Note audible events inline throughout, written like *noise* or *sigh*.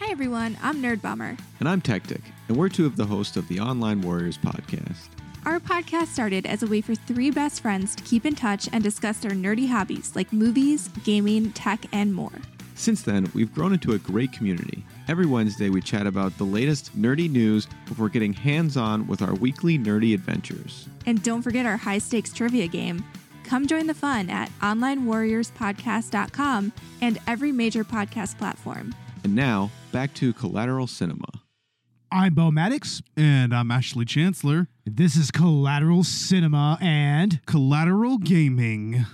Hi everyone, I'm Nerd Bummer. And I'm Tactic, and we're two of the hosts of the Online Warriors podcast. Our podcast started as a way for three best friends to keep in touch and discuss their nerdy hobbies like movies, gaming, tech, and more. Since then, we've grown into a great community. Every Wednesday, we chat about the latest nerdy news before getting hands on with our weekly nerdy adventures. And don't forget our high stakes trivia game. Come join the fun at onlinewarriorspodcast.com and every major podcast platform. And now, back to Collateral Cinema. I'm Bo Maddox. And I'm Ashley Chancellor. This is Collateral Cinema and Collateral Gaming.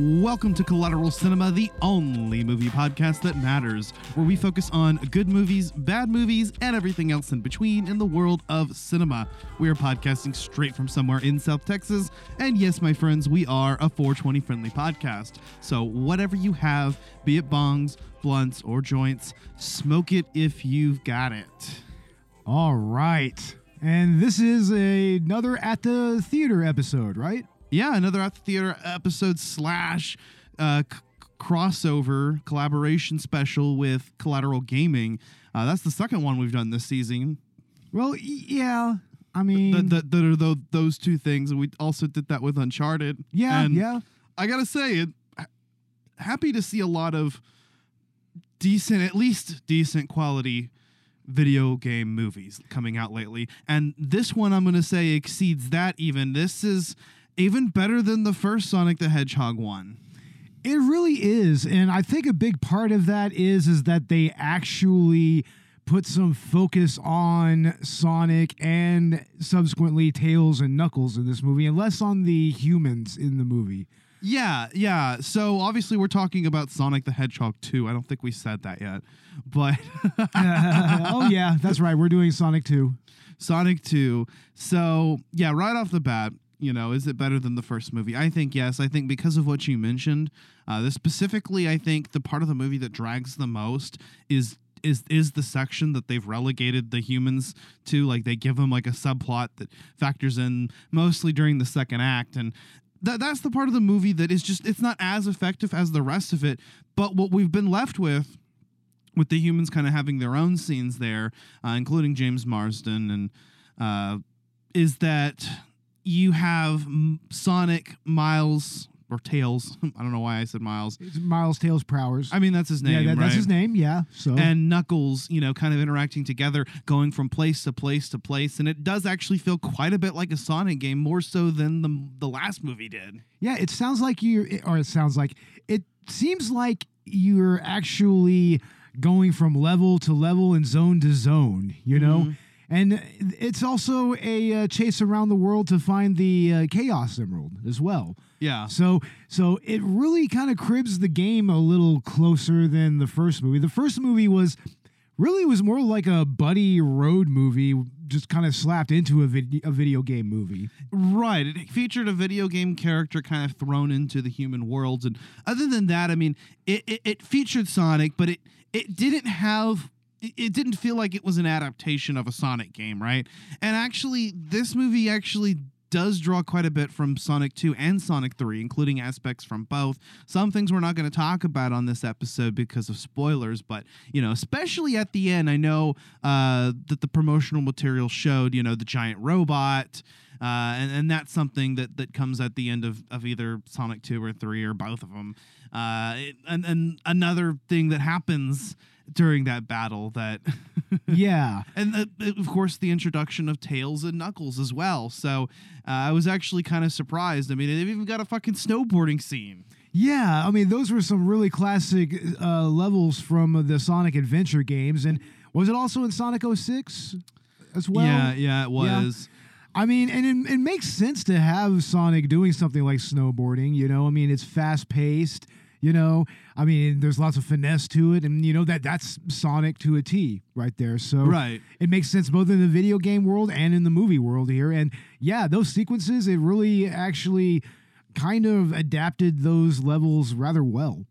Welcome to Collateral Cinema, the only movie podcast that matters, where we focus on good movies, bad movies, and everything else in between in the world of cinema. We are podcasting straight from somewhere in South Texas, and yes, my friends, we are a 420 friendly podcast. So, whatever you have, be it bongs, blunts, or joints, smoke it if you've got it. all right. And this is another at the theater episode, right? Yeah, another at the theater episode slash uh, c- crossover collaboration special with Collateral Gaming. Uh, that's the second one we've done this season. Well, yeah. I mean, That that are tho- those two things, we also did that with Uncharted. yeah, and yeah. I gotta say, it happy to see a lot of decent, at least decent quality video game movies coming out lately. And this one, I'm gonna say, exceeds that. Even this is even better than the first Sonic the Hedgehog one. It really is, and I think a big part of that is is that they actually put some focus on Sonic and subsequently Tails and Knuckles in this movie, and less on the humans in the movie. Yeah, yeah. So obviously we're talking about Sonic the Hedgehog 2. I don't think we said that yet. But *laughs* oh yeah, that's right. We're doing Sonic 2. Sonic 2. So, yeah, right off the bat, you know, is it better than the first movie? I think yes. I think because of what you mentioned, uh, this specifically, I think the part of the movie that drags the most is is is the section that they've relegated the humans to. Like they give them like a subplot that factors in mostly during the second act, and that that's the part of the movie that is just it's not as effective as the rest of it. But what we've been left with with the humans kind of having their own scenes there, uh, including James Marsden, and uh, is that you have Sonic, Miles, or Tails. *laughs* I don't know why I said Miles. It's Miles Tails Prowers. I mean that's his name, yeah, that, right? that's his name. Yeah. So And Knuckles, you know, kind of interacting together, going from place to place to place, and it does actually feel quite a bit like a Sonic game, more so than the the last movie did. yeah, it sounds like you, or it sounds like it seems like you're actually going from level to level and zone to zone. You know. Mm-hmm. And it's also a uh, chase around the world to find the uh, Chaos Emerald as well. Yeah. So so it really kind of cribs the game a little closer than the first movie. The first movie was really was more like a buddy road movie just kind of slapped into a, vid- a video game movie. Right. It featured a video game character kind of thrown into the human worlds. And other than that, I mean, it, it, it featured Sonic, but it, it didn't have. It didn't feel like it was an adaptation of a Sonic game, right? And actually, this movie actually does draw quite a bit from Sonic 2 and Sonic 3, including aspects from both. Some things we're not going to talk about on this episode because of spoilers, but, you know, especially at the end, I know uh, that the promotional material showed, you know, the giant robot. Uh, and, and that's something that, that comes at the end of, of either Sonic 2 or 3 or both of them. Uh, it- and, and another thing that happens during that battle that *laughs* yeah. and uh, of course the introduction of tails and knuckles as well so uh, i was actually kind of surprised i mean they've even got a fucking snowboarding scene Yeah, I mean those were some really classic uh, levels from the Sonic Adventure games, and was it also in Sonic 06 as well? yeah yeah it was I mean, and it, it makes sense to have Sonic doing something like snowboarding. You know, I mean, it's fast paced. You know, I mean, there's lots of finesse to it, and you know that that's Sonic to a T right there. So Right. it makes sense both in the video game world and in the movie world here. And yeah, those sequences, it really actually kind of adapted those levels rather well.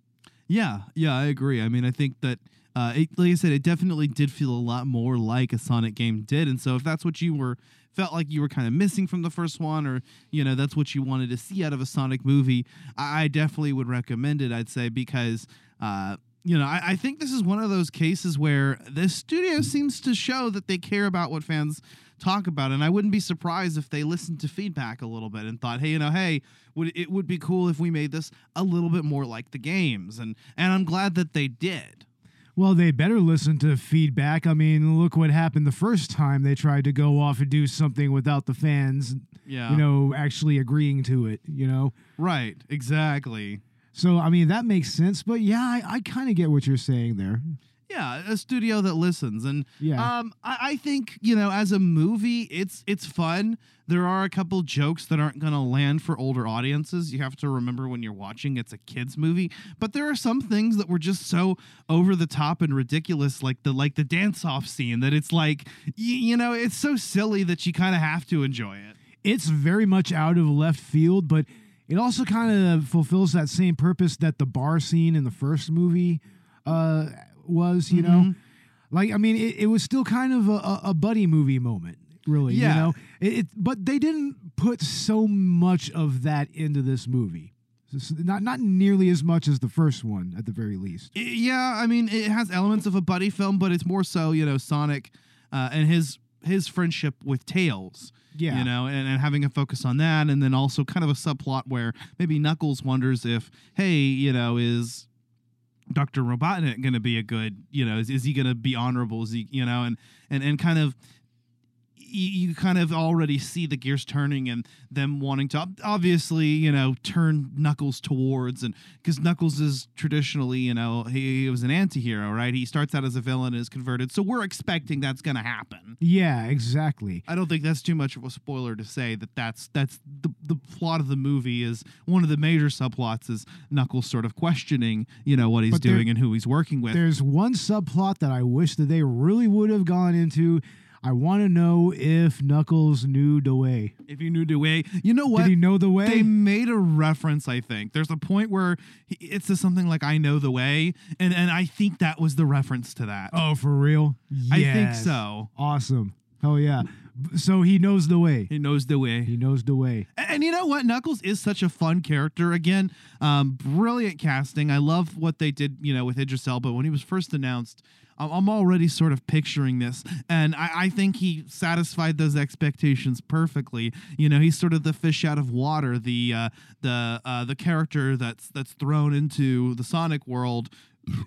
Yeah, yeah, I agree. I mean, I think that, uh, it, like I said, it definitely did feel a lot more like a Sonic game did. And so, if that's what you were felt like you were kind of missing from the first one, or you know, that's what you wanted to see out of a Sonic movie, I, I definitely would recommend it. I'd say because. Uh, you know, I, I think this is one of those cases where the studio seems to show that they care about what fans talk about, and I wouldn't be surprised if they listened to feedback a little bit and thought, hey, you know, hey, would it would be cool if we made this a little bit more like the games, and and I'm glad that they did. Well, they better listen to feedback. I mean, look what happened the first time they tried to go off and do something without the fans, Yeah, you know, actually agreeing to it, you know? right, exactly. So, I mean, that makes sense. But yeah, I, I kind of get what you're saying there. Yeah, a studio that listens, and Yeah. um, I, I think you know, as a movie, it's it's fun. There are a couple jokes that aren't going to land for older audiences. You have to remember when you're watching, it's a kids movie. But there are some things that were just so over the top and ridiculous, like the like the dance off scene, that it's like y- you know, it's so silly that you kind of have to enjoy it. It's very much out of left field, but it also kind of fulfills that same purpose that the bar scene in the first movie uh, was, you know? Like, I mean, it, it was still kind of a, a, buddy movie moment, really, Yeah. you know? It, it, but they didn't put so much of that into this movie. Not, not nearly as much as the first one, at the very least. Yeah, I mean, it has elements of a buddy film, but it's more so, you know, Sonic uh, and his his friendship with Tails. Yeah. You know, and, and having a focus on that, and then also kind of a subplot where maybe Knuckles wonders if, hey, you know, is Dr. Robotnik going to be a good, you know, is, is he going to be honorable? Is he, you know, and and and kind of you, you kind of already see the gears turning and them wanting to obviously you know turn knuckles towards and because knuckles is traditionally you know he, he was an anti-hero right he starts out as a villain and is converted so we're expecting that's going to happen Yeah, exactly. i don't think that's too much of a spoiler to say that that's that's the, the plot of the movie is one of the major subplots is knuckles sort of questioning you know what he's But there- doing and who he's working with There's one subplot that I wish that they really would have gone into. I want to know if Knuckles knew the way. if you knew the way you know what Did he know the way? They made a reference, I think. There's a point where he, it says something like "I know the way," and and I think that was the reference to that. oh, for real? Yes. I think so. Awesome. Hell yeah. So he knows the way. He knows the way. He knows the way. And, and you know what? Knuckles is such a fun character. Again, um, brilliant casting. I love what they did, you know, with Idris Elba when he was first announced. I'm I'm already sort of picturing this, and I, I think he satisfied those expectations perfectly. You know, he's sort of the fish out of water, the uh, the uh, the character that's that's thrown into the Sonic world,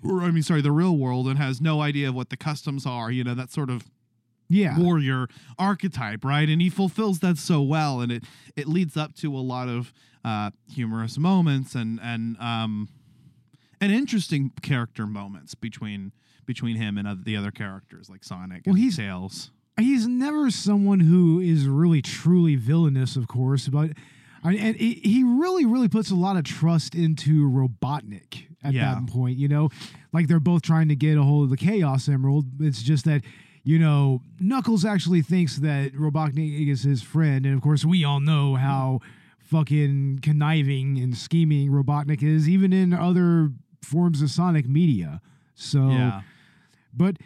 or I mean, sorry, the real world, and has no idea of what the customs are. You know, that sort of Yeah. warrior archetype, right? And he fulfills that so well, and it it leads up to a lot of uh, humorous moments and and um and interesting character moments between between him and oth- the other characters like Sonic Well, and he's- Tails. He's never someone who is really truly villainous, of course, but I mean, and he he really, really puts a lot of trust into Robotnik at Yeah. that point. You know, like they're both trying to get a hold of the Chaos Emerald. It's just that. You know, Knuckles actually thinks that Robotnik is his friend, and of course, we all know how fucking conniving and scheming Robotnik is, even in other forms of Sonic media. So, Yeah. but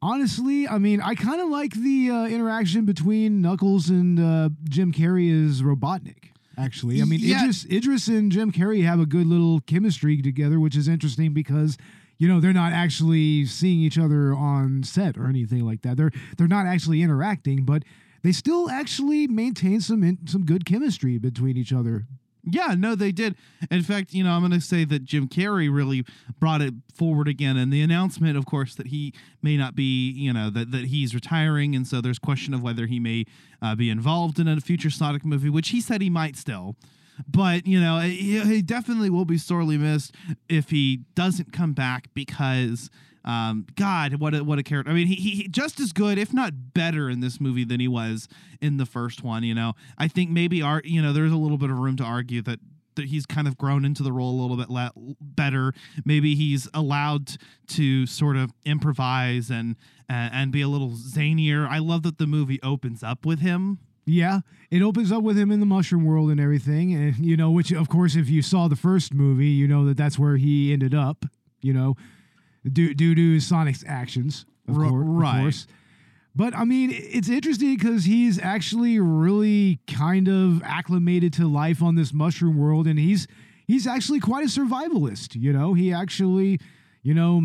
honestly, I mean, I kind of like the uh, interaction between Knuckles and uh, Jim Carrey as Robotnik. Actually, I mean, Yeah. Idris, Idris and Jim Carrey have a good little chemistry together, which is interesting because you know they're not actually seeing each other on set or anything like that. They're they're not actually interacting, but they still actually maintain some in, some good chemistry between each other. Yeah, no, they did. In fact, you know, I'm going to say that Jim Carrey really brought it forward again. And the announcement, of course, that he may not be, you know, that, that he's retiring. And so there's question of whether he may uh, be involved in a future Sonic movie, which he said he might still. But, you know, he, he definitely will be sorely missed if he doesn't come back because. Um, God, what a, what a character! I mean, he, he just as good, if not better, in this movie than he was in the first one. You know, I think maybe our you know there's a little bit of room to argue that that he's kind of grown into the role a little bit le- better. Maybe he's allowed to sort of improvise and and, and be a little zanier. I love that the movie opens up with him. Yeah, it opens up with him in the mushroom world and everything, and you know, which of course, if you saw the first movie, you know that that's where he ended up. You know, due due to Sonic's actions, of, R- cour- of right. course. But I mean, it's interesting because he's actually really kind of acclimated to life on this mushroom world, and he's he's actually quite a survivalist. You know, he actually, you know,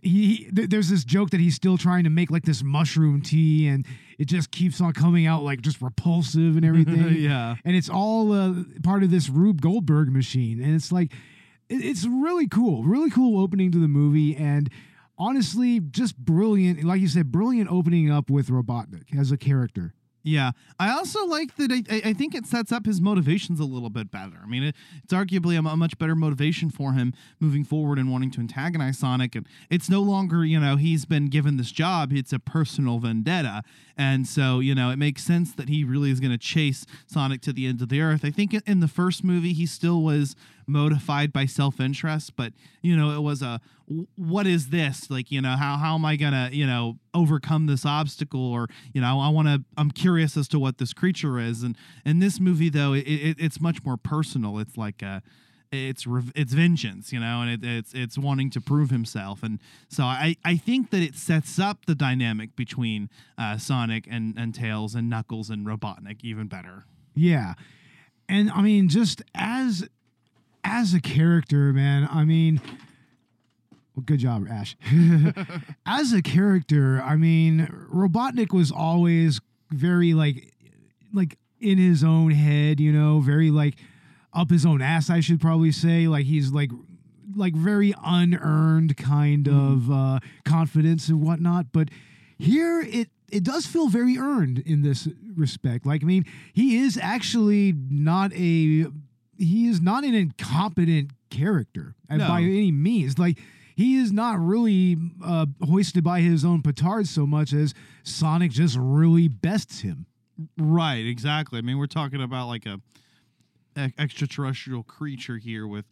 he, he th- there's this joke that he's still trying to make like this mushroom tea, and it just keeps on coming out like just repulsive and *laughs* everything. yeah. and it's all uh, part of this Rube Goldberg machine, and it's like it's really cool, really cool opening to the movie, and honestly, just brilliant. Like you said, brilliant opening up with Robotnik as a character. Yeah, I also like that. I, I think it sets up his motivations a little bit better. I mean, it, it's arguably a, a much better motivation for him moving forward and wanting to antagonize Sonic. And it's no longer, you know, he's been given this job. It's a personal vendetta, and so you know, it makes sense that he really is going to chase Sonic to the ends of the earth. I think in the first movie, he still was motivated by self-interest, but you know, it was a what is this? Like? You know, how how am I gonna you know overcome this obstacle? Or you know i want to i'm curious as to what this creature is. And in this movie though it, it, it's much more personal. It's like a it's it's vengeance you know and it, it's it's wanting to prove himself. And so i i think that it sets up the dynamic between uh sonic and and tails and knuckles and robotnik even better. Yeah, and I mean, just as as a character, man. I mean, well, good job, Ash. *laughs* as a character, I mean, Robotnik was always very like like in his own head, you know, very like up his own ass. I should probably say, like he's like like very unearned kind of uh, confidence and whatnot. But here it it does feel very earned in this respect. Like I mean, he is actually not a he is not an incompetent character uh, No. by any means. Like he is not really uh, hoisted by his own petard so much as Sonic just really bests him. Right, exactly. I mean, we're talking about like a, e- extraterrestrial creature here with,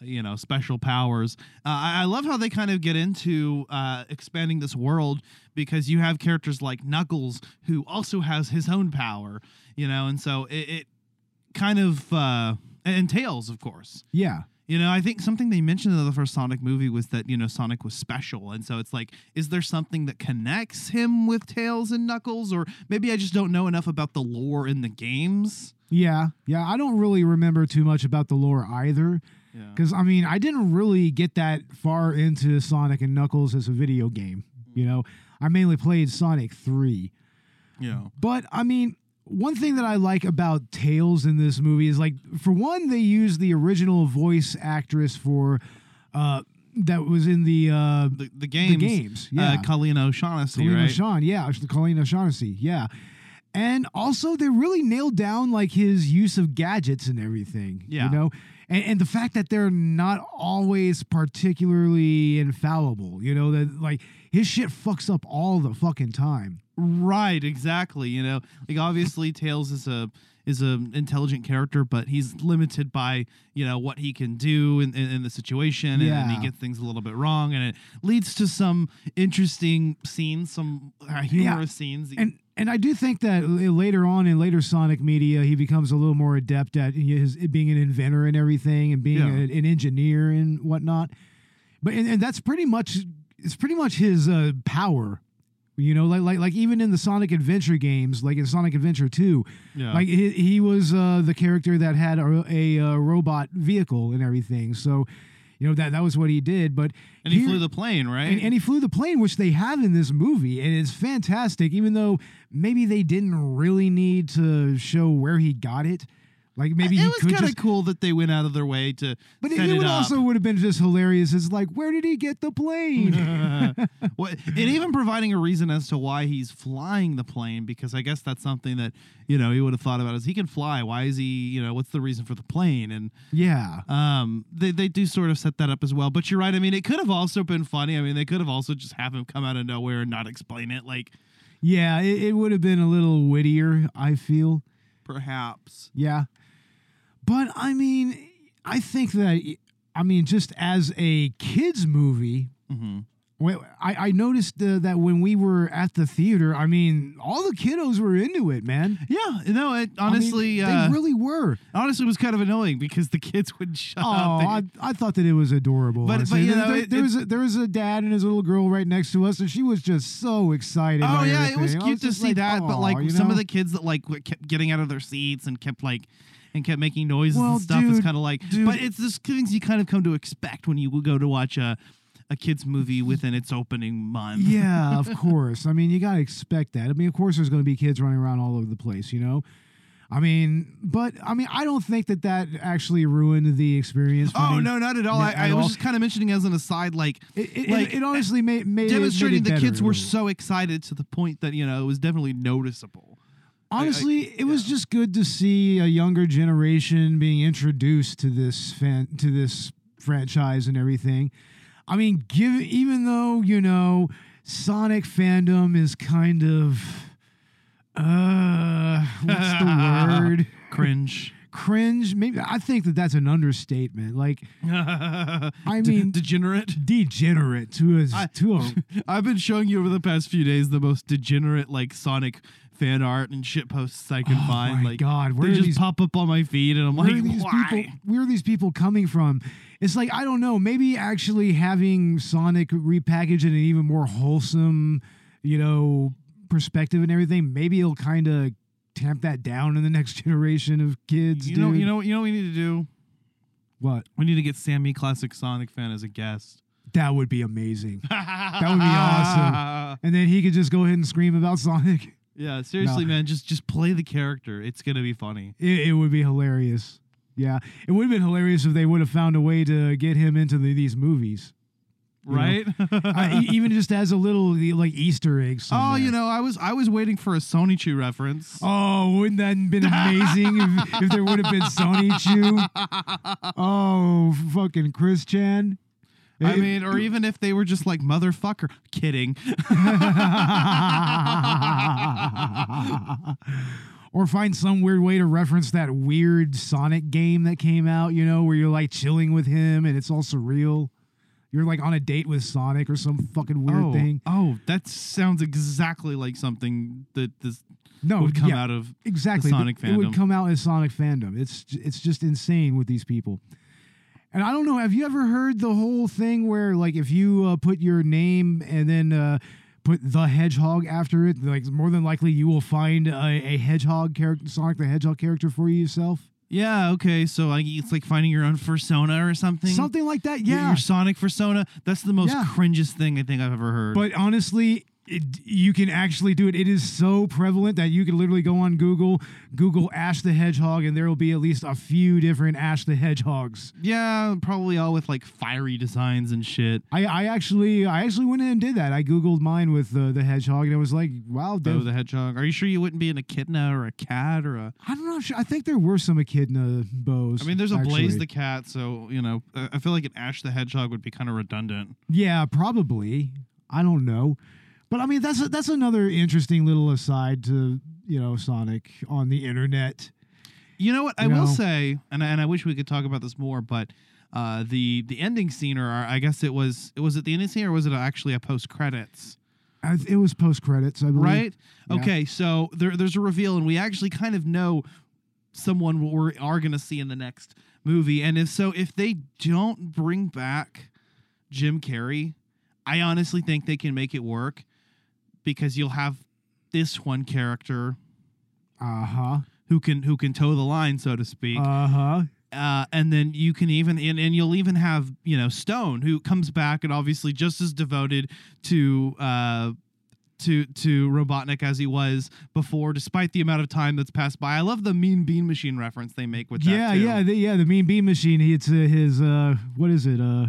uh, you know, special powers. Uh, I, I love how they kind of get into uh, expanding this world because you have characters like Knuckles who also has his own power, you know, and so it, it kind of uh, and Tails, of course. Yeah. You know, I think something they mentioned in the first Sonic movie was that, you know, Sonic was special. And so it's like, is there something that connects him with Tails and Knuckles? Or maybe I just don't know enough about the lore in the games. Yeah, yeah. I don't really remember too much about the lore either. Yeah. Because, I mean, I didn't really get that far into Sonic and Knuckles as a video game. You know, I mainly played Sonic 3. Yeah. But, I mean, one thing that I like about Tails in this movie is like, for one, they use the original voice actress for, uh, that was in the, uh, The, the games. games, yeah. Uh, Colleen O'Shaughnessy, Colleen right? O'Shaughnessy, yeah, Colleen O'Shaughnessy, yeah. And also, they really nailed down like his use of gadgets and everything. Yeah. you know, and, and the fact that they're not always particularly infallible. You know that like his shit fucks up all the fucking time. Right, exactly. You know, like obviously Tails is a is a intelligent character, but he's limited by you know what he can do in, in, in the situation, and, and he gets things a little bit wrong, and it leads to some interesting scenes, some uh, humorous scenes. And and I do think that later on in later Sonic media, he becomes a little more adept at his being an inventor and everything, and being Yeah. a- an engineer and whatnot. But and, and that's pretty much it's pretty much his uh, power. You know, like like like even in the Sonic Adventure games, like in Sonic Adventure Two, yeah. like he, he was uh, the character that had a, a, uh robot vehicle and everything. So, you know that that was what he did. But and he flew the plane, right? and, and he flew the plane, which they have in this movie, and it's fantastic. Even though maybe they didn't really need to show where he got it, Like maybe it he was could kind of just. cool that they went out of their way to But it, it would also would have been just hilarious. Is like, where did he get the plane? *laughs* Well, and even providing a reason as to why he's flying the plane, because I guess that's something that you know he would have thought about. Is he can fly? Why is he? You know, what's the reason for the plane? And yeah. um, they they do sort of set that up as well. But you're right. I mean, it could have also been funny. I mean, they could have also just have him come out of nowhere and not explain it. Like Yeah, it, it would have been a little wittier, I feel. perhaps. Yeah. But I mean, I think that I mean just as a kids movie, hmm well, I, I noticed uh, that when we were at the theater, I mean, all the kiddos were into it, man. Yeah. No. It I mean, honestly, they uh, really were. honestly was kind of annoying because the kids would shut Oh, up. I, I thought that it was adorable. But- honestly. but, you there, know, there, it- there was a, there was a dad and his little girl right next to us, and she was just so excited. Oh yeah, it was everything. Cute to see like, that, but like some know? of the kids that like kept getting out of their seats and kept like and kept making noises Well, and stuff dude, kind of like. dude. But it's this things you kind of come to expect when you go to watch a a kids movie within its opening month. yeah, *laughs* of course. I mean, you got to expect that. I mean, of course, there's going to be kids running around all over the place, you know? I mean, but I mean, I don't think that that actually ruined the experience. For Oh me. no, not at all. I, at I was all. just kind of mentioning as an aside, like It, it, like, it, it honestly made, made it- demonstrating made it the better kids were so excited to the point that you know it was definitely noticeable. Honestly, it was just good to see a younger generation being introduced to this fan to this franchise and everything. I mean, give even though you know Sonic fandom is kind of uh what's the *laughs* word Cringe. cringe maybe i think that that's an understatement like *laughs* I mean- degenerate. degenerate to a I- to a *laughs* I've been showing you over the past few days the most degenerate like Sonic fan art and shit posts I can Oh find. my like God, where they are just these- pop up on my feed, and I'm where like, are these why? people where are these people coming from it's like i don't know maybe actually having sonic repackaged in an even more wholesome you know perspective and everything maybe it'll kind of tamp that down in the *laughs* next generation of kids You dude. know, you know, you know, what we need to do. what We need to get Sammy Classic Sonic fan as a guest. that would be amazing *laughs* that would be awesome *laughs* and then he could just go ahead and scream about sonic Yeah, seriously, man, just just play the character. It's gonna be funny. it, it would be hilarious yeah it would have been hilarious if they would have found a way to get him into the, these movies You know? Right? *laughs* e- even just as a little like Easter egg. *laughs* oh, somewhere. you know, I was I was waiting for a Sonichu reference. Oh, wouldn't that have been amazing if, if there would have been Sonichu? *laughs* Oh, fucking Chris Chan. I mean, or even if they were just like motherfucker. Kidding. *laughs* or find some weird way to reference that weird Sonic game that came out, you know, where you're like chilling with him and it's all surreal. You're like on a date with Sonic or some fucking weird oh, thing. oh, that sounds exactly like something that this No, would come yeah, out of. exactly. Sonic fandom. It would come out as Sonic fandom. It's it's just insane with these people. And I don't know. Have you ever heard the whole thing where like if you uh, put your name and then uh, put the Hedgehog after it, like more than likely you will find a, a Hedgehog character, Sonic the Hedgehog character for yourself. Yeah, okay, so like it's like finding your own persona or something. Something like that. Your- Yeah. Your Sonic persona. That's the most Yeah. cringest thing I think I've ever heard. But honestly, it, you can actually do it. It is so prevalent that you can literally go on Google, Google Ash the Hedgehog, and there will be at least a few different Ash the Hedgehogs. yeah, probably all with like fiery designs and shit. I, I actually I actually went in and did that. I googled mine with uh, the hedgehog, and it was like, wow, Bo def- the Hedgehog. Are you sure you wouldn't be an echidna or a cat or a? I don't know. I think there were some echidna bows. I mean, there's a actually. Blaze the cat, so you know, I I feel like an Ash the Hedgehog would be kind of redundant. Yeah, probably. I don't know, but I mean that's that's another interesting little aside to you know Sonic on the internet. You know what? I You will say, and I, and I wish we could talk about this more, but uh, the the ending scene, or I guess it was, it was it the ending scene, or was it actually a post credits? It was post credits, I believe. Right? Yeah. Okay, so there, there's a reveal, and we actually kind of know someone we are going to see in the next movie. And if so, if they don't bring back Jim Carrey, I honestly think they can make it work because you'll have this one character Uh huh. who can who can toe the line, so to speak. Uh huh. uh, and then you can even and, and you'll even have you know Stone who comes back and obviously just as devoted to uh, to to Robotnik as he was before, despite the amount of time that's passed by. I love the Mean Bean Machine reference they make with that. yeah, too. yeah, the, yeah. The Mean Bean Machine. It's uh, his uh, what is it? Uh,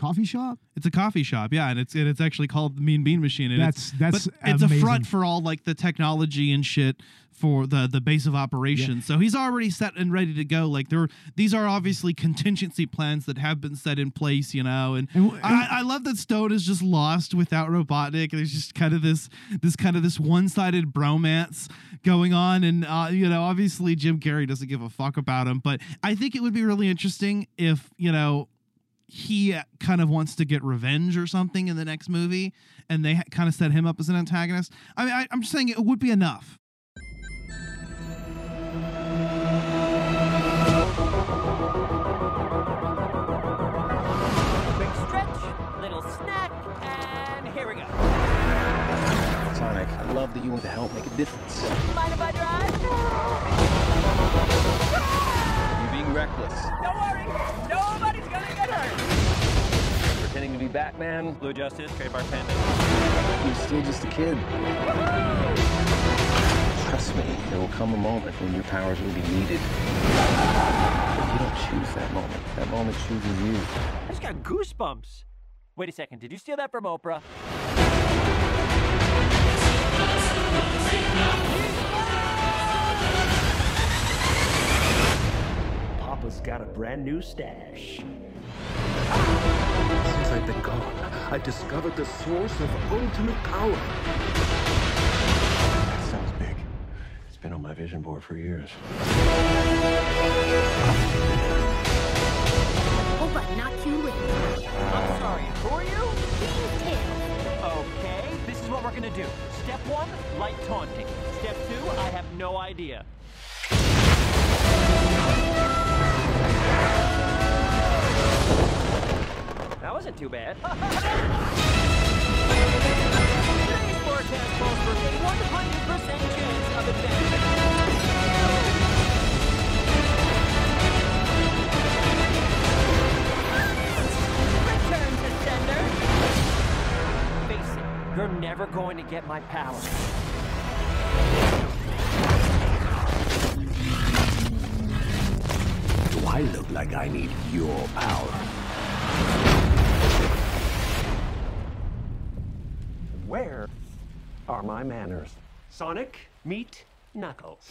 coffee shop. It's a coffee shop, yeah, and it's and it's actually called the Mean Bean Machine. And That's- it's, that's but it's a front for all like the technology and shit for the the base of operations. So he's already set and ready to go. Like there, these are obviously contingency plans that have been set in place, you know. And, And w- I, I love that Stone is just lost without Robotnik. There's just kind of this this kind of this one sided bromance going on, and uh, you know, obviously Jim Carrey doesn't give a fuck about him. But I think it would be really interesting if you know he uh, kind of wants to get revenge or something in the next movie, and they kind of set him up as an antagonist. I mean, I, I'm just saying it would be enough. Quick stretch, little snack, and here we go. Sonic, I love that you want to help make a difference. Batman. Blue Justice, trademark pendant. You're still just a kid. Trust me, there will come a moment when your powers will be needed. But you don't choose that moment. That moment chooses you. I just got goosebumps. Wait a second, did you steal that from Oprah? Papa's got a brand new stash. Since I've been gone, I've discovered the source of ultimate power. That sounds big. It's been on my vision board for years. Hope I knock you in. I'm sorry, who are you? Bean's tail. Okay, this is what we're gonna do. Step one, light taunting. Step two, I have no idea. That wasn't too bad. Today's forecast calls for a 100% chance of advancement. Return to sender. Face it, you're never going to get my power. Do I look like I need your power? Are my manners? Sonic, meet Knuckles.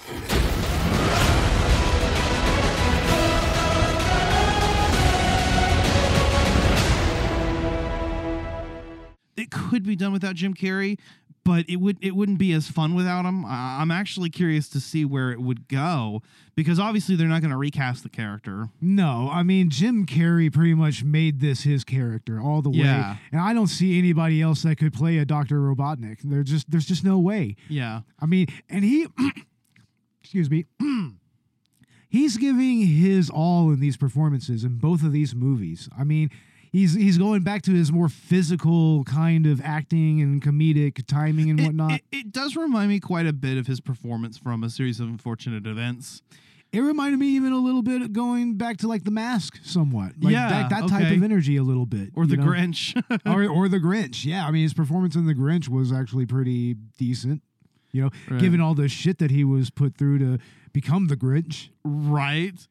It could be done without Jim Carrey, but it would it wouldn't be as fun without him. I'm actually curious to see where it would go because obviously they're not going to recast the character. No, I mean Jim Carrey pretty much made this his character all the Yeah. way, and I don't see anybody else that could play a Doctor Robotnik. There just there's just no way. Yeah. I mean, and he, *clears throat* excuse me, *clears throat* he's giving his all in these performances in both of these movies. I mean, he's he's going back to his more physical kind of acting and comedic timing and whatnot. It, it does remind me quite a bit of his performance from a series of unfortunate events. It reminded me even a little bit of going back to like the mask somewhat. Like Yeah, that, that type okay. of energy a little bit. Or the know? Grinch. *laughs* or, or the Grinch. Yeah, I mean his performance in the Grinch was actually pretty decent. You know, Right. given all the shit that he was put through to become the Grinch. right.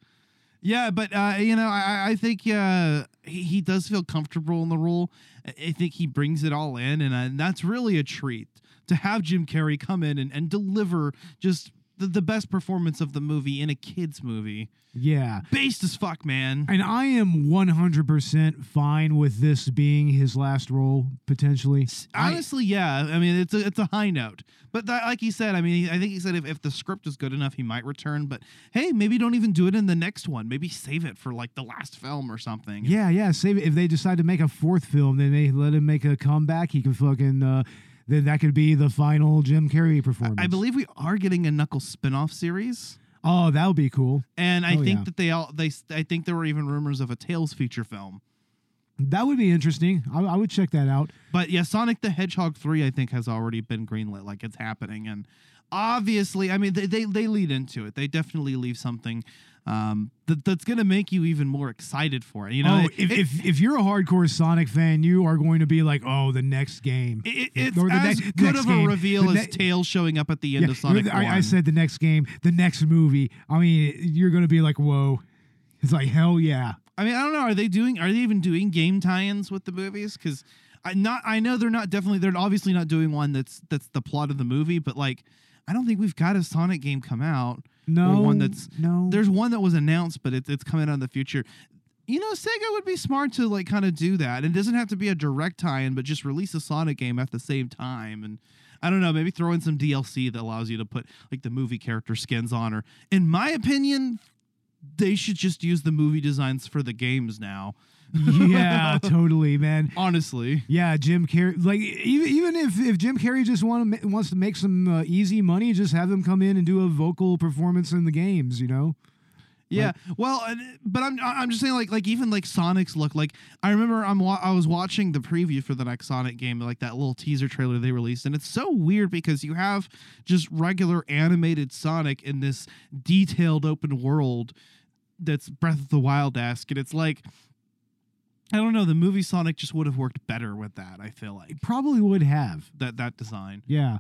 Yeah, but uh, you know, I, I think uh, he, he does feel comfortable in the role. I think he brings it all in, and, uh, and that's really a treat to have Jim Carrey come in and, and deliver just the, the best performance of the movie in a kids movie. Yeah. Based as fuck, man. And I am 100% fine with this being his last role, potentially. I- Honestly, yeah. I mean, it's a it's a high note, but that, like he said, I mean, I think he said if, if the script is good enough, he might return. But hey, maybe don't even do it in the next one. Maybe save it for like the last film or something. yeah, yeah. Save it. If they decide to make a fourth film, then they let him make a comeback. He can fucking, uh, then that could be the final Jim Carrey performance. I believe we are getting a Knuckles spin-off series, Oh, that would be cool. and I Oh, think yeah. that they all they I think there were even rumors of a Tails feature film. That would be interesting. I, I would check that out. But yeah, Sonic the Hedgehog 3 I think has already been greenlit like it's happening and obviously, I mean they they, they lead into it. They definitely leave something um, that that's gonna make you even more excited for it. You know, oh, if, it- if if you're a hardcore Sonic fan, you are going to be like, oh, the next game. it- it's Or the as next- good of game. a reveal The as ne- Tails showing up at the end Yeah, of Sonic. I, I said the next game, the next movie. I mean, you're going to be like, whoa. It's like hell yeah. I mean, I don't know. Are they doing? Are they even doing game tie-ins with the movies? Because I not. I know they're not. Definitely, they're obviously not doing one that's that's the plot of the movie. But like, I don't think we've got a Sonic game come out. No, or one that's no. There's one that was announced, but it's it's coming out in the future. You know, Sega would be smart to like kind of do that. It doesn't have to be a direct tie-in, but just release a Sonic game at the same time. And I don't know, maybe throw in some DLC that allows you to put like the movie character skins on. Or, in my opinion, they should just use the movie designs for the games now. Yeah, *laughs* totally, man. Honestly, Yeah, Jim Carrey. Like even even if if Jim Carrey just want to wants to make some uh, easy money, just have him come in and do a vocal performance in the games. You know. yeah. well, but I'm I'm just saying like like even like Sonic's look like I remember I'm wa- I was watching the preview for the next Sonic game like that little teaser trailer they released and it's so weird because you have just regular animated Sonic in this detailed open world that's Breath of the Wild esque and it's like I don't know the movie Sonic just would have worked better with that I feel like Probably would have. that that design. Yeah.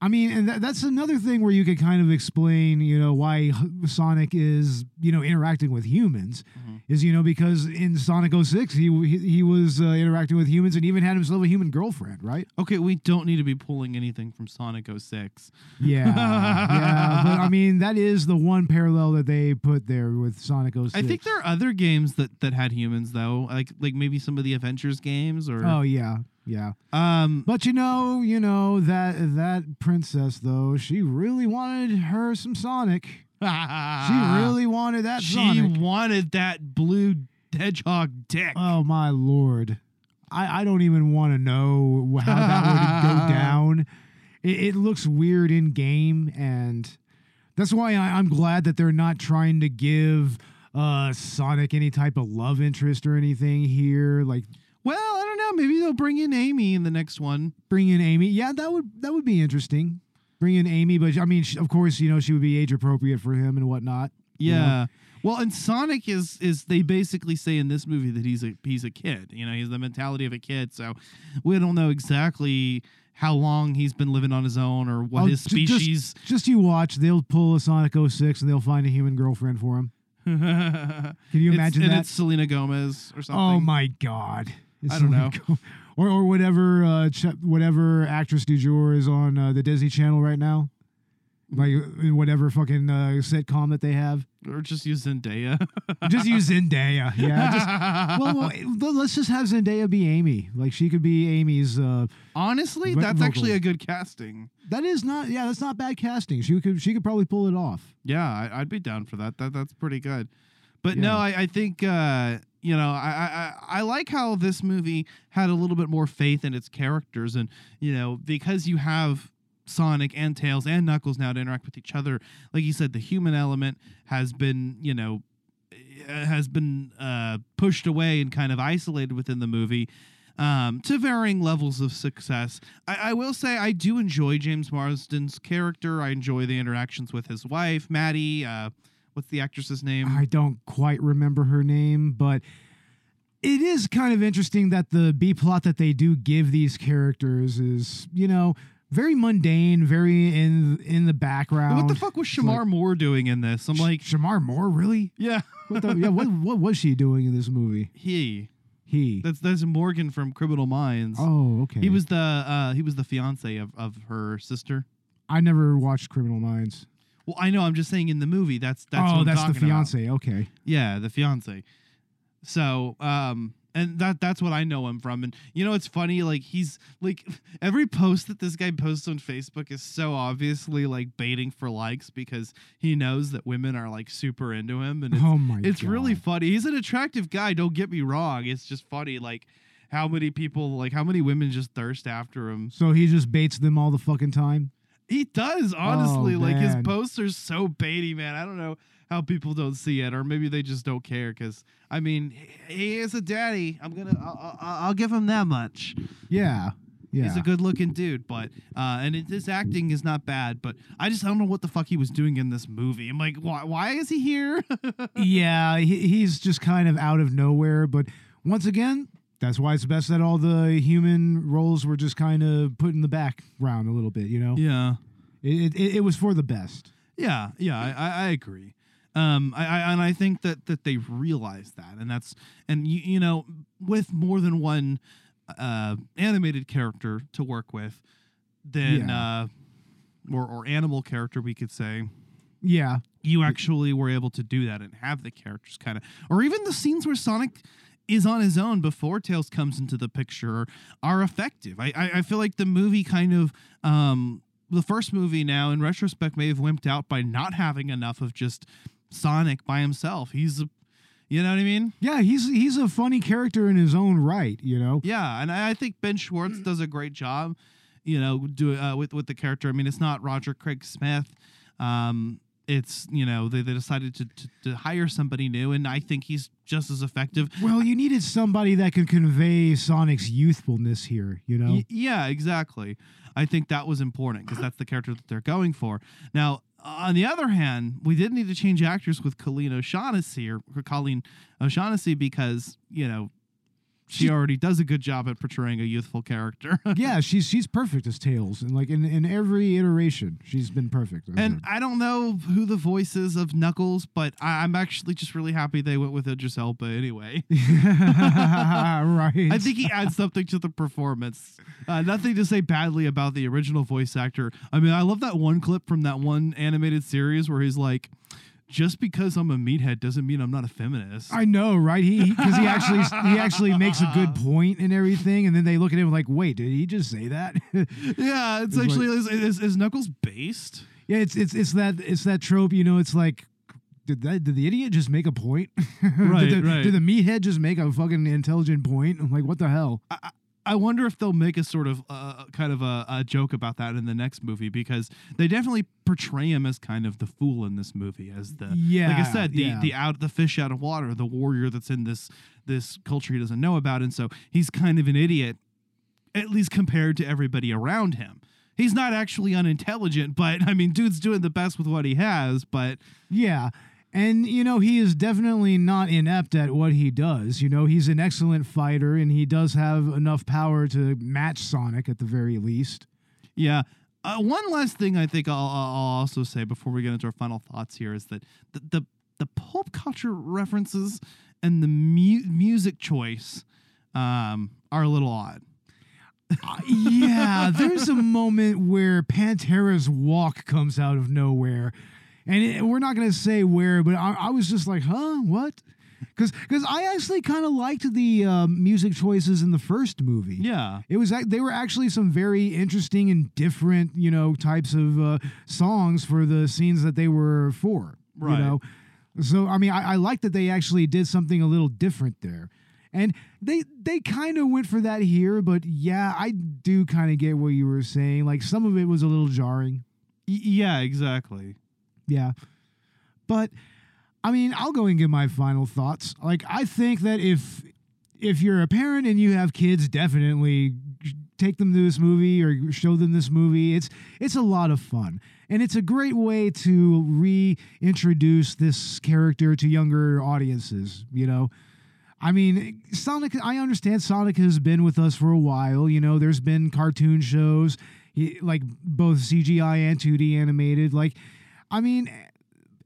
I mean, and that, that's another thing where you could kind of explain, you know, why Sonic is, you know, interacting with humans is, you know, because in Sonic 06, he he, he was uh, interacting with humans and even had himself a human girlfriend, right? Okay, we don't need to be pulling anything from Sonic 06. Yeah, yeah. But I mean, that is the one parallel that they put there with Sonic 06. I think there are other games that that had humans though, like like maybe some of the Adventure games or Oh yeah, yeah. um But you know, you know that that princess though, she really wanted her some Sonic. *laughs* She really wanted that she Sonic. wanted that blue hedgehog dick. Oh my lord. I, I don't even want to know how that would go *laughs* down. It, it looks weird in game, and that's why I, I'm glad that they're not trying to give uh, Sonic any type of love interest or anything here. Like well, I don't know. Maybe they'll bring in Amy in the next one. bring in Amy. Yeah, that would that would be interesting. Bring in Amy, but I mean, sh- of course, you know she would be age appropriate for him and whatnot. you know? Yeah. Well, and Sonic is is they basically say in this movie that he's a he's a kid. You know, he's the mentality of a kid. So we don't know exactly how long he's been living on his own or what Oh, his ju- just- species. Just, you watch. They'll pull a Sonic 06 and they'll find a human girlfriend for him. *laughs* Can you imagine and that? It's Selena Gomez or something. Oh my god! I don't know. go- *laughs* or or whatever uh, ch- whatever actress du jour is on uh, the Disney Channel right now, like uh, whatever fucking uh, sitcom that they have. Or just use Zendaya. *laughs* Just use Zendaya. Yeah. Just, *laughs* well, let's just have Zendaya be Amy. Like she could be Amy's. Uh, Honestly, that's actually a good casting. that is not. Yeah, that's not bad casting. She could. She could probably pull it off. Yeah, I, I'd be down for that. That that's pretty good. But Yeah. no, I, I think uh, you know I, I I like how this movie had a little bit more faith in its characters, and you know because you have Sonic and Tails and Knuckles now to interact with each other. Like you said, the human element has been you know uh, has been uh, pushed away and kind of isolated within the movie. Um, to varying levels of success. I, I will say I do enjoy James Marsden's character. I enjoy the interactions with his wife, Maddie. Uh, what's the actress's name? I don't quite remember her name, but it is kind of interesting that the B plot that they do give these characters is, you know, very mundane, very in in the background. what the fuck was It's like, Shemar Moore doing in this? I'm like, Shemar Moore, really? yeah, What the, yeah, what what was she doing in this movie? *laughs* he. He. That's that's Morgan from Criminal Minds. oh, okay. He was the uh, he was the fiance of, of her sister. I never watched Criminal Minds. Well, I know. I'm just saying in the movie. That's that's oh, what I'm that's the talking about. fiance. Okay. Yeah, the fiance. So, um, and that that's what I know him from. And you know, it's funny. Like he's like *laughs* every post that this guy posts on Facebook is so obviously like baiting for likes because he knows that women are like super into him. And it's, Oh my it's really funny. He's an attractive guy. Don't get me wrong. It's just funny. Like how many people, like how many women just thirst after him. So he just baits them all the fucking time. He does honestly. like his Oh, posts are so baity, man. I don't know how people don't see it, or maybe they just don't care. Because I mean, he is a daddy. I'm gonna, I'll, I'll, give him that much. Yeah. Yeah. He's a good looking dude, but uh, and it, his acting is not bad. But I just I don't know what the fuck he was doing in this movie. I'm like, why why is he here? *laughs* yeah, he, he's just kind of out of nowhere. But once again, that's why it's best that all the human roles were just kind of put in the background a little bit. You know, yeah, it, it, it was for the best. yeah, yeah. I, I, agree. Um, I, I and I think that that they realize that, and that's and you you know with more than one uh animated character to work with, then Yeah. uh, or or animal character we could say. Yeah, you actually were able to do that and have the characters kind of or even the scenes where sonic is on his own before tails comes into the picture are effective i i, I feel like the movie kind of um the first movie now in retrospect may have wimped out by not having enough of just sonic by himself he's a you know what i mean yeah, he's he's a funny character in his own right. You know, yeah, and I I think Ben Schwartz does a great job, you know, do uh, with with the character. I mean, it's not Roger Craig Smith. Um, it's you know they, they decided to, to to hire somebody new, and I think he's just as effective. well, you needed somebody that could convey Sonic's youthfulness here. You know, Y- yeah, exactly. I think that was important because that's the character that they're going for. Now, on the other hand, we did need to change actors with Colleen O'Shaughnessy or or Colleen O'Shaughnessy because you know she already does a good job at portraying a youthful character. *laughs* yeah, she's she's perfect as Tails, and like in, in every iteration, she's been perfect. And her. I don't know who the voice is of Knuckles, but I, I'm actually just really happy they went with Idris Elba anyway. *laughs* right, I think he adds something to the performance. Uh, nothing to say badly about the original voice actor. I mean, I love that one clip from that one animated series where he's like, "Just because I'm a meathead doesn't mean I'm not a feminist." I know, right? He because he actually he actually makes a good *laughs* point and everything, and then they look at him like, "Wait, did he just say that?" *laughs* yeah, it's, It's actually is, is, is Knuckles based? yeah, it's it's it's that it's that trope. You know, it's like. Did, that, did the idiot just make a point? *laughs* Right, did, the, right. did the meathead just make a fucking intelligent point? I'm like, what the hell? I wonder if they'll make a sort of uh, kind of a, a joke about that in the next movie because they definitely portray him as kind of the fool in this movie, as the yeah, like I said, the yeah. the out the fish out of water, the warrior that's in this this culture he doesn't know about, and so he's kind of an idiot, at least compared to everybody around him. He's not actually unintelligent, but I mean, dude's doing the best with what he has. But Yeah. And, you know, he is definitely not inept at what he does. You know, he's an excellent fighter and he does have enough power to match Sonic at the very least. Yeah. Uh, one last thing I think I'll, I'll also say before we get into our final thoughts here is that the the, the pulp culture references and the mu- music choice um, are a little odd. Uh, yeah, there's a moment where Pantera's walk comes out of nowhere. And it, we're not going to say where, but I, I was just like, huh, what? Because because I actually kind of liked the um, music choices in the first movie. Yeah. It was they were actually some very interesting and different, you know, types of uh, songs for the scenes that they were for. Right. You know, so I mean, I, I like that they actually did something a little different there, and they they kind of went for that here. But yeah, I do kind of get what you were saying. Like some of it was a little jarring. Y- yeah, exactly. Yeah. But I mean, I'll go and give my final thoughts. Like I think that if if you're a parent and you have kids, definitely take them to this movie or show them this movie. It's it's a lot of fun. And it's a great way to reintroduce this character to younger audiences, you know. I mean, Sonic, I understand Sonic has been with us for a while. You know, there's been cartoon shows, like both CGI and 2D animated. Like, I mean,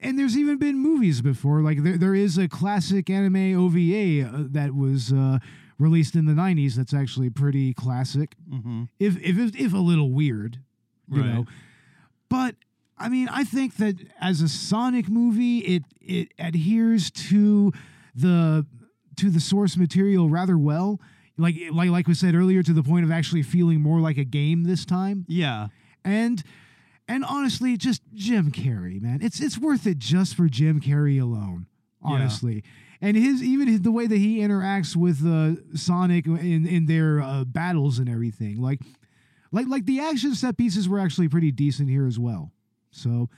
and there's even been movies before. Like, there, there is a classic anime OVA uh, that was uh, released in the 90s that's actually pretty classic, Mm-hmm. if, if, if a little weird, you Right. know. But I mean, I think that as a Sonic movie, it it adheres to the to the source material rather well. Like like like we said earlier, to the point of actually feeling more like a game this time. Yeah. And and honestly, just Jim Carrey, man, it's it's worth it just for Jim Carrey alone. Yeah. Honestly. And his even his, the way that he interacts with uh, Sonic in in their uh, battles and everything, like like like the action set pieces were actually pretty decent here as well. So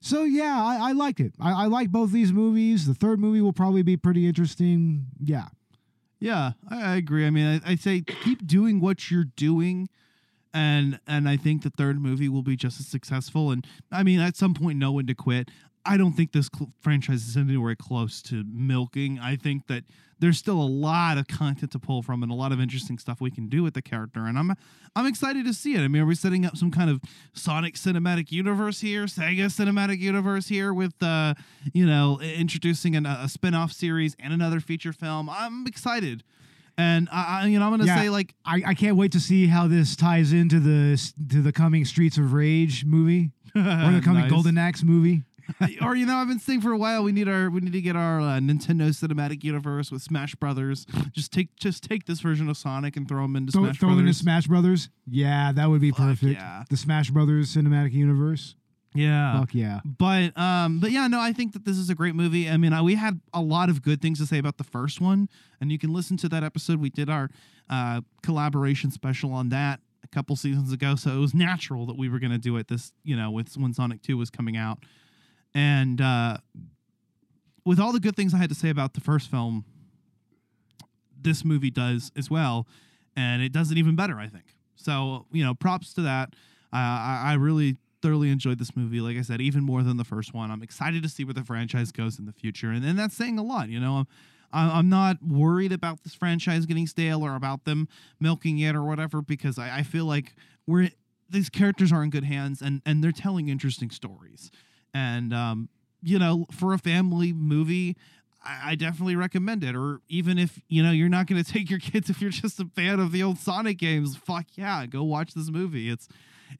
so yeah, I, I liked it. I, I like both these movies. The third movie will probably be pretty interesting. Yeah. Yeah, I, I agree. I mean, I, I say keep doing what you're doing, and and I think the third movie will be just as successful. And I mean, at some point, know when to quit. I don't think this cl- franchise is anywhere close to milking. I think that there's still a lot of content to pull from and a lot of interesting stuff we can do with the character. And I'm I'm excited to see it. I mean, are we setting up some kind of Sonic cinematic universe here, Sega cinematic universe here with uh, you know, introducing an, a spin-off series and another feature film? I'm excited. And I, I you know, I'm gonna Yeah. say like I, I can't wait to see how this ties into the to the coming Streets of Rage movie *laughs* or the coming *laughs* Nice. Golden Axe movie. *laughs* or you know, I've been saying for a while we need our we need to get our uh, Nintendo Cinematic Universe with Smash Brothers. Just take just take this version of Sonic and throw them into Throw, Smash throw them into Brothers. Smash Brothers. Yeah, that would be Fuck perfect. yeah. The Smash Brothers cinematic universe. Yeah. Fuck yeah. But um, but yeah, no, I think that this is a great movie. I mean, I, we had a lot of good things to say about the first one, and you can listen to that episode. We did our uh, collaboration special on that a couple seasons ago, so it was natural that we were going to do it this, you know, with when Sonic Two was coming out, and uh, with all the good things I had to say about the first film, this movie does as well, and it does it even better, I think. So you know, props to that. Uh, I, I really thoroughly enjoyed this movie. Like I said, even more than the first one. I'm excited to see where the franchise goes in the future, and, and that's saying a lot. You know, I'm I'm not worried about this franchise getting stale or about them milking it or whatever because I, I feel like we're these characters are in good hands and and they're telling interesting stories, and um, you know, for a family movie. I I definitely recommend it. Or even if you know you're not going *laughs* to take your kids if you're just a fan of the old Sonic games, fuck yeah, go watch this movie. It's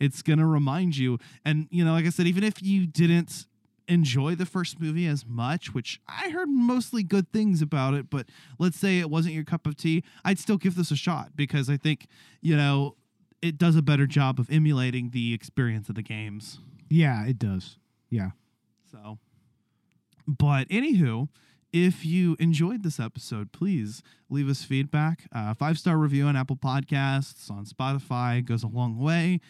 it's going to remind you. And you know, like I said, even if you didn't enjoy the first movie as much, which I heard mostly good things about it, but let's say it wasn't your cup of tea, I'd still give this a shot because I think you know it does a better job of emulating the experience of the games. Yeah, it does. Yeah. So, but anywho, if you enjoyed this episode, please leave us feedback. Uh, Five star review on Apple Podcasts, on Spotify goes a long way.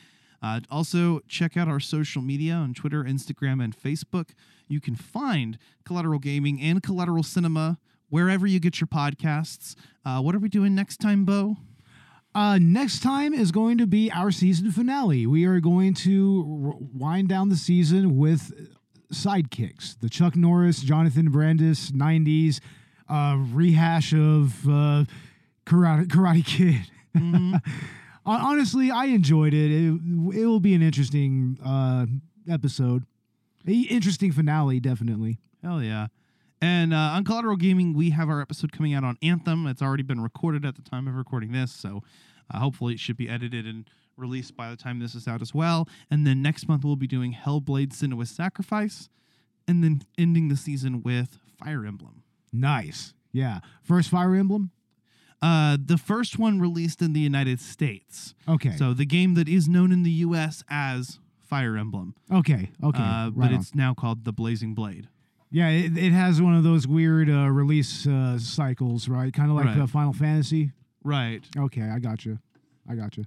Uh, also, check out our social media on Twitter, Instagram, and Facebook. You can find Collateral Gaming and Collateral Cinema wherever you get your podcasts. Uh, what are we doing next time, Bo? Uh, next time is going to be our season finale. We are going to r- wind down the season with sidekicks. The Chuck Norris, Jonathan Brandis 90s uh, rehash of uh, Karate, Karate Kid. Hon- *laughs* Honestly, I enjoyed it. It, it will be an interesting uh, episode. A interesting finale, definitely. Hell yeah. And uh, on Collateral Gaming, we have our episode coming out on Anthem. It's already been recorded at the time of recording this, so uh, hopefully it should be edited and released by the time this is out as well. And then next month we'll be doing Hellblade: Senua's Sacrifice, and then ending the season with Fire Emblem. Nice. Yeah. First Fire Emblem? Uh, the first one released in the United States. Okay. So the game that is known in the U.S. as Fire Emblem. okay. Okay. Uh, but it's now called the Blazing Blade. Yeah, it, it has one of those weird uh, release uh, cycles, right? Kind of like Right. uh, Final Fantasy. Right. Okay, I got you. I got you.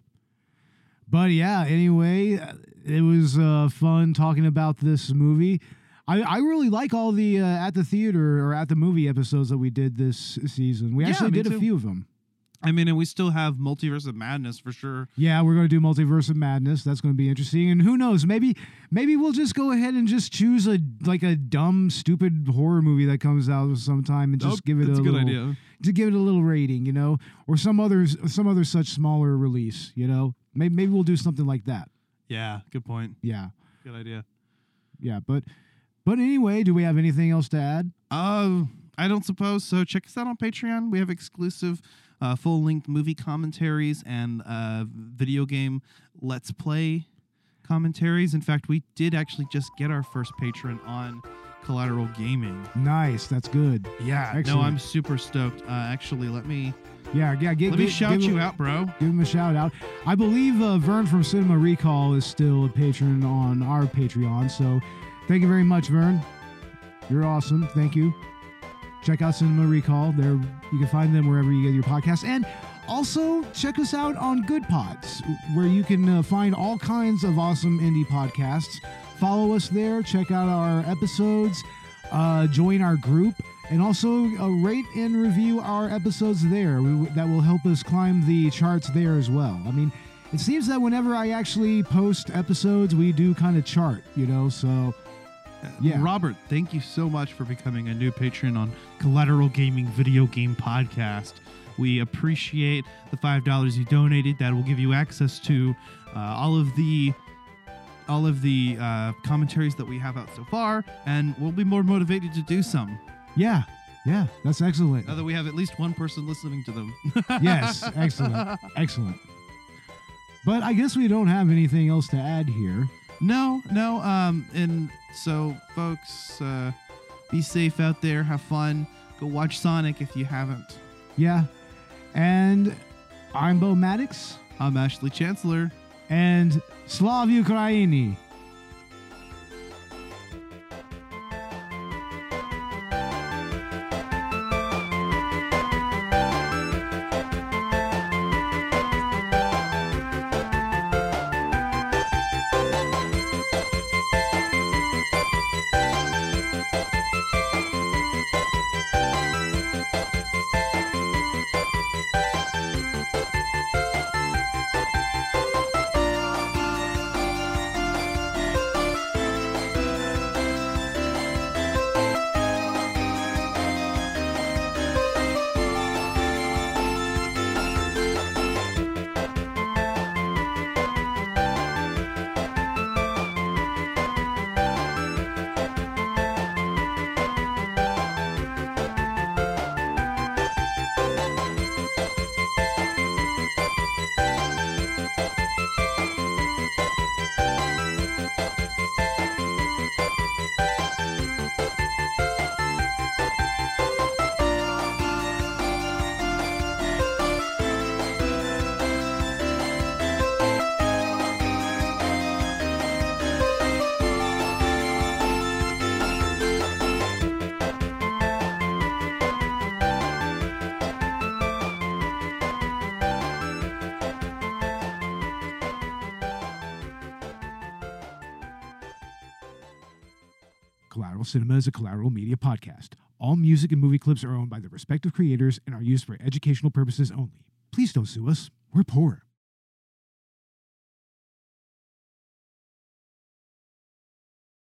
But yeah, anyway, uh, it was uh, fun talking about this movie. I, I really like all the uh, at the theater or at the movie episodes that we did this season. We Yeah, actually me did a too. few of them. I mean, and we still have Multiverse of Madness for sure. Yeah, we're going to do Multiverse of Madness. That's going to be interesting. And who knows? Maybe maybe we'll just go ahead and just choose a like a dumb, stupid horror movie that comes out sometime and just give it a, good little, to give it a little rating, you know, or some other some other such smaller release, you know. Maybe maybe we'll do something like that. Yeah, good point. Yeah, Good idea. yeah. But but anyway, do we have anything else to add? Uh, I don't suppose so. Check us out on Patreon. We have exclusive uh, full length movie commentaries and uh, video game Let's Play commentaries. In fact, we did actually just get our first patron on Collateral Gaming. Nice, that's good. Yeah, no, I'm super stoked. Uh, actually, let me Yeah, yeah. Get, let me shout give you him- out, bro. Give him a shout out. I believe uh, Vern from Cinema Recall is still a patron on our Patreon. So thank you very much, Vern. You're awesome. Thank you. Check out Cinema Recall. There you can find them wherever you get your podcasts. And also check us out on Good Pods, where you can uh, find all kinds of awesome indie podcasts. Follow us there. Check out our episodes. Uh, join our group. And also uh, rate and review our episodes there. We, that will help us climb the charts there as well. I mean, it seems that whenever I actually post episodes, we do kind of chart, you know, so yeah. Robert, thank you so much for becoming a new patron on Collateral Gaming Video Game Podcast. We appreciate the five dollars you donated. That will give you access to uh, all of the all of the uh, commentaries that we have out so far, and we'll be more motivated to do some yeah, yeah, that's excellent. now that we have at least one person listening to them. *laughs* yes, excellent, excellent. But I guess we don't have anything else to add here. No, no. Um, and so, folks, uh, be safe out there. Have fun. Go watch Sonic if you haven't. Yeah, and I'm Bo Maddox, I'm Ashley Chancellor. and Slav Ukraini. Collateral Cinema is a collateral media podcast. All music and movie clips are owned by the respective creators and are used for educational purposes only. Please don't sue us. We're poor.